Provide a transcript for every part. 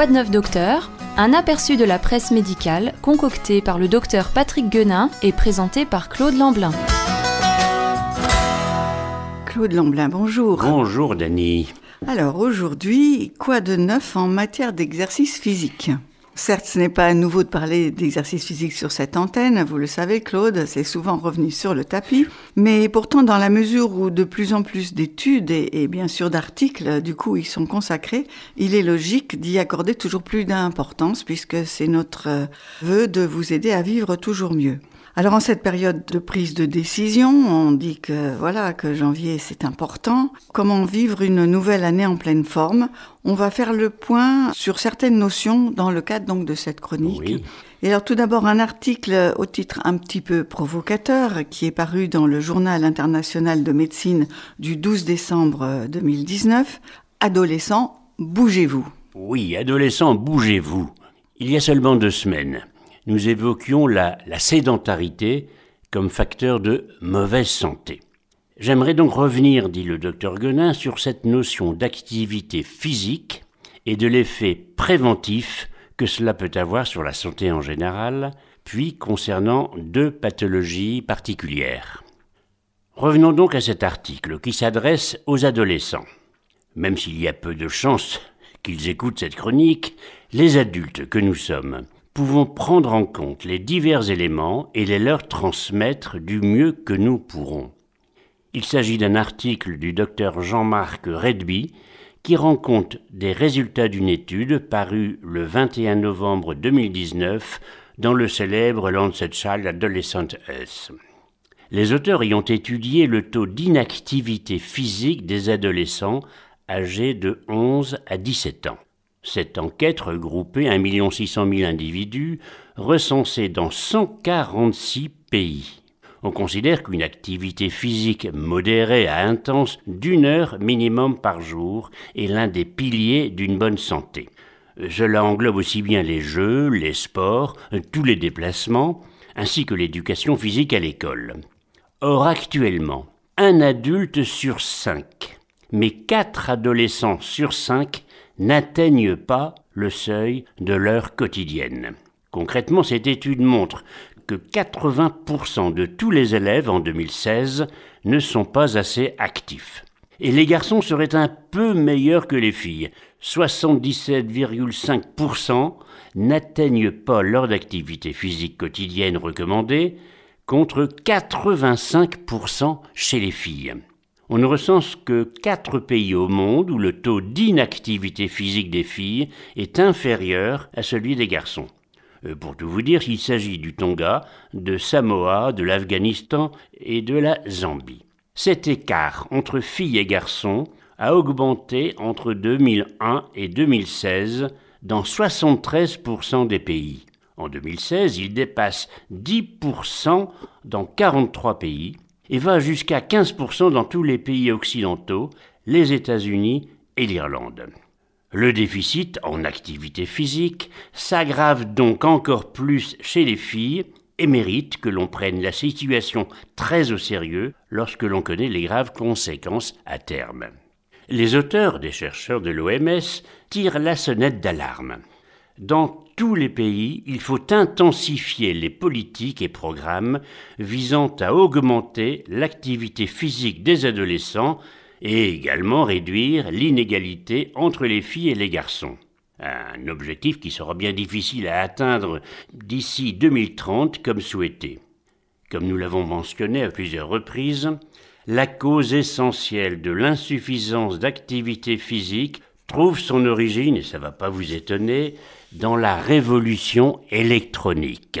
Quoi de neuf docteur? Un aperçu de la presse médicale concocté par le docteur Patrick Guenin et présenté par Claude Lamblin. Claude Lamblin, bonjour. Bonjour Dany. Alors aujourd'hui, quoi de neuf en matière d'exercice physique? Certes, ce n'est pas nouveau de parler d'exercice physique sur cette antenne, vous le savez Claude, c'est souvent revenu sur le tapis, mais pourtant dans la mesure où de plus en plus d'études et, bien sûr d'articles du coup y sont consacrés, il est logique d'y accorder toujours plus d'importance puisque c'est notre euh, vœu de vous aider à vivre toujours mieux. Alors en cette période de prise de décision, on dit que voilà que janvier c'est important. Comment vivre une nouvelle année en pleine forme? On va faire le point sur certaines notions dans le cadre donc de cette chronique. Et alors tout d'abord un article au titre un petit peu provocateur qui est paru dans le Journal international de médecine du 12 décembre 2019. Adolescents, bougez-vous. Oui, adolescents, bougez-vous. Il y a seulement deux semaines, nous évoquions la, sédentarité comme facteur de mauvaise santé. J'aimerais donc revenir, dit le docteur Guenin, sur cette notion d'activité physique et de l'effet préventif que cela peut avoir sur la santé en général, puis concernant deux pathologies particulières. Revenons donc à cet article qui s'adresse aux adolescents. Même s'il y a peu de chances qu'ils écoutent cette chronique, les adultes que nous sommes pouvons prendre en compte les divers éléments et les leur transmettre du mieux que nous pourrons. Il s'agit d'un article du docteur Jean-Marc Redby qui rend compte des résultats d'une étude parue le 21 novembre 2019 dans le célèbre Lancet Child Adolescent Health. Les auteurs y ont étudié le taux d'inactivité physique des adolescents âgés de 11 à 17 ans. Cette enquête regroupait 1 600 000 individus recensés dans 146 pays. On considère qu'une activité physique modérée à intense d'une heure minimum par jour est l'un des piliers d'une bonne santé. Cela englobe aussi bien les jeux, les sports, tous les déplacements, ainsi que l'éducation physique à l'école. Or actuellement, un adulte sur cinq, mais quatre adolescents sur cinq n'atteignent pas le seuil de l'heure quotidienne. Concrètement, cette étude montre que 80% de tous les élèves en 2016 ne sont pas assez actifs. Et les garçons seraient un peu meilleurs que les filles. 77,5% n'atteignent pas l'heure d'activité physique quotidienne recommandée, contre 85% chez les filles on ne recense que quatre pays au monde où le taux d'inactivité physique des filles est inférieur à celui des garçons. Euh, pour tout vous dire, il s'agit du Tonga, de Samoa, de l'Afghanistan et de la Zambie. Cet écart entre filles et garçons a augmenté entre 2001 et 2016 dans 73% des pays. En 2016, il dépasse 10% dans 43 pays et va jusqu'à 15% dans tous les pays occidentaux, les États-Unis et l'Irlande. Le déficit en activité physique s'aggrave donc encore plus chez les filles et mérite que l'on prenne la situation très au sérieux lorsque l'on connaît les graves conséquences à terme. Les auteurs des chercheurs de l'OMS tirent la sonnette d'alarme. Dans tous les pays, il faut intensifier les politiques et programmes visant à augmenter l'activité physique des adolescents et également réduire l'inégalité entre les filles et les garçons. Un objectif qui sera bien difficile à atteindre d'ici 2030 comme souhaité. Comme nous l'avons mentionné à plusieurs reprises, la cause essentielle de l'insuffisance d'activité physique trouve son origine, et ça ne va pas vous étonner, dans la révolution électronique.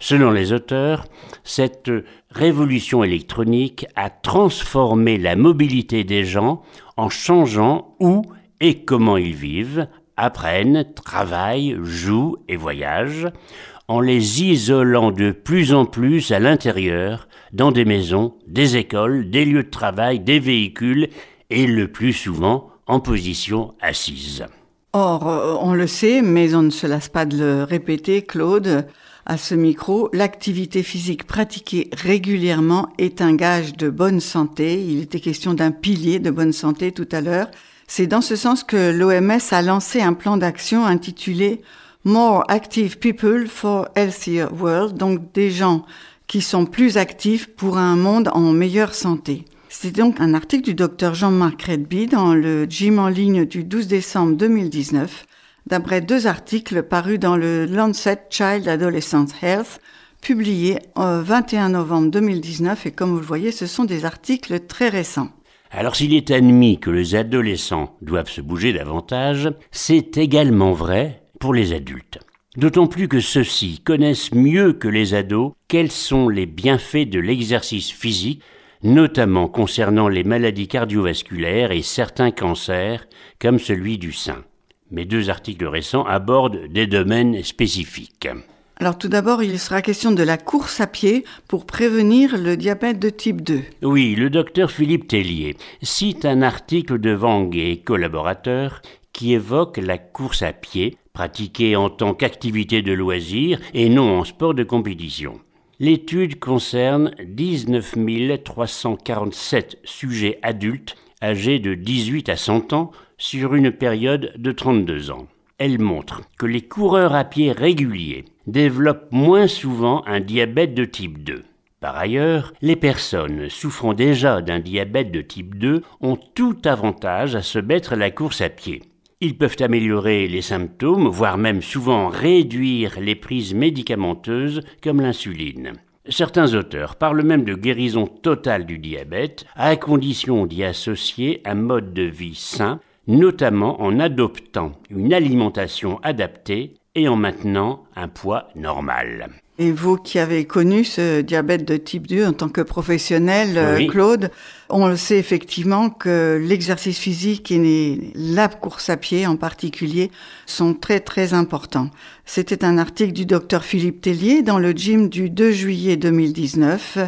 Selon les auteurs, cette révolution électronique a transformé la mobilité des gens en changeant où et comment ils vivent, apprennent, travaillent, jouent et voyagent, en les isolant de plus en plus à l'intérieur, dans des maisons, des écoles, des lieux de travail, des véhicules, et le plus souvent en position assise. Or, euh, on le sait, mais on ne se lasse pas de le répéter, Claude, à ce micro, l'activité physique pratiquée régulièrement est un gage de bonne santé. Il était question d'un pilier de bonne santé tout à l'heure. C'est dans ce sens que l'OMS a lancé un plan d'action intitulé More Active People for Healthier World, donc des gens qui sont plus actifs pour un monde en meilleure santé. C'est donc un article du docteur Jean-Marc Redby dans le gym en ligne du 12 décembre 2019, d'après deux articles parus dans le Lancet Child Adolescent Health, publiés le 21 novembre 2019, et comme vous le voyez, ce sont des articles très récents. Alors s'il est admis que les adolescents doivent se bouger davantage, c'est également vrai pour les adultes. D'autant plus que ceux-ci connaissent mieux que les ados quels sont les bienfaits de l'exercice physique, notamment concernant les maladies cardiovasculaires et certains cancers, comme celui du sein. Mes deux articles récents abordent des domaines spécifiques. Alors tout d'abord, il sera question de la course à pied pour prévenir le diabète de type 2. Oui, le docteur Philippe Tellier cite un article de Wang et collaborateurs qui évoque la course à pied pratiquée en tant qu'activité de loisir et non en sport de compétition. L'étude concerne 19 347 sujets adultes âgés de 18 à 100 ans sur une période de 32 ans. Elle montre que les coureurs à pied réguliers développent moins souvent un diabète de type 2. Par ailleurs, les personnes souffrant déjà d'un diabète de type 2 ont tout avantage à se mettre à la course à pied. Ils peuvent améliorer les symptômes, voire même souvent réduire les prises médicamenteuses comme l'insuline. Certains auteurs parlent même de guérison totale du diabète, à condition d'y associer un mode de vie sain, notamment en adoptant une alimentation adaptée et en maintenant un poids normal. Et vous qui avez connu ce diabète de type 2 en tant que professionnel, euh, Claude, on le sait effectivement que l'exercice physique et la course à pied en particulier sont très très importants. C'était un article du docteur Philippe Tellier dans le gym du 2 juillet 2019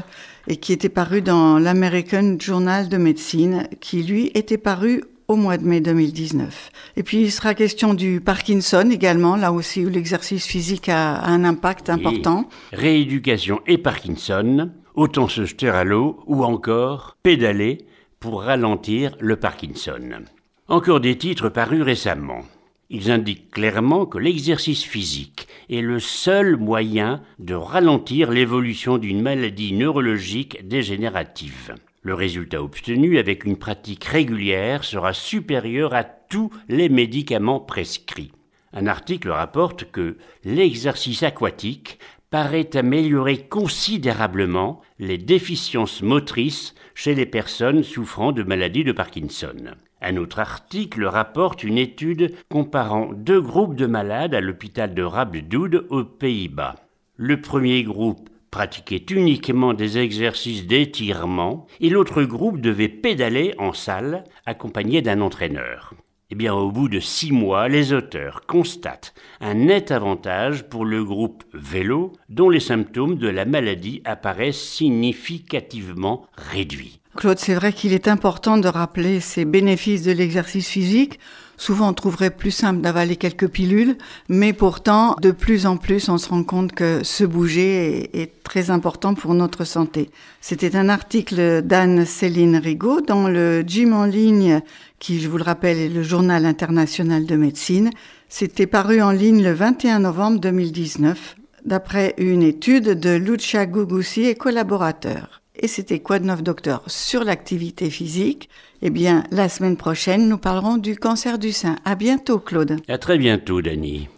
et qui était paru dans l'American Journal de Médecine, qui lui était paru au mois de mai 2019. Et puis il sera question du Parkinson également, là aussi où l'exercice physique a un impact important. rééducation et Parkinson, autant se jeter à l'eau ou encore pédaler pour ralentir le Parkinson. Encore des titres parus récemment. Ils indiquent clairement que l'exercice physique est le seul moyen de ralentir l'évolution d'une maladie neurologique dégénérative. Le résultat obtenu avec une pratique régulière sera supérieur à tous les médicaments prescrits. Un article rapporte que l'exercice aquatique paraît améliorer considérablement les déficiences motrices chez les personnes souffrant de maladie de Parkinson. Un autre article rapporte une étude comparant deux groupes de malades à l'hôpital de Rabdoud aux Pays-Bas. Le premier groupe pratiquait uniquement des exercices d'étirement et l'autre groupe devait pédaler en salle accompagné d'un entraîneur. Eh bien, au bout de six mois, les auteurs constatent un net avantage pour le groupe vélo, dont les symptômes de la maladie apparaissent significativement réduits. Claude, c'est vrai qu'il est important de rappeler ces bénéfices de l'exercice physique Souvent, on trouverait plus simple d'avaler quelques pilules, mais pourtant, de plus en plus, on se rend compte que se bouger est, très important pour notre santé. C'était un article d'Anne-Céline Rigaud dans le Gym en ligne, qui, je vous le rappelle, est le journal international de médecine. C'était paru en ligne le 21 novembre 2019, d'après une étude de Lucia Gugusi et collaborateurs. Et c'était quoi de neuf docteur? Sur l'activité physique Eh bien, la semaine prochaine, nous parlerons du cancer du sein. À bientôt, Claude. À très bientôt, Dany.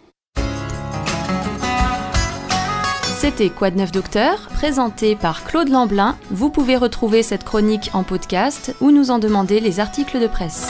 C'était Quoi de neuf docteur, présenté par Claude Lamblin. Vous pouvez retrouver cette chronique en podcast ou nous en demander les articles de presse.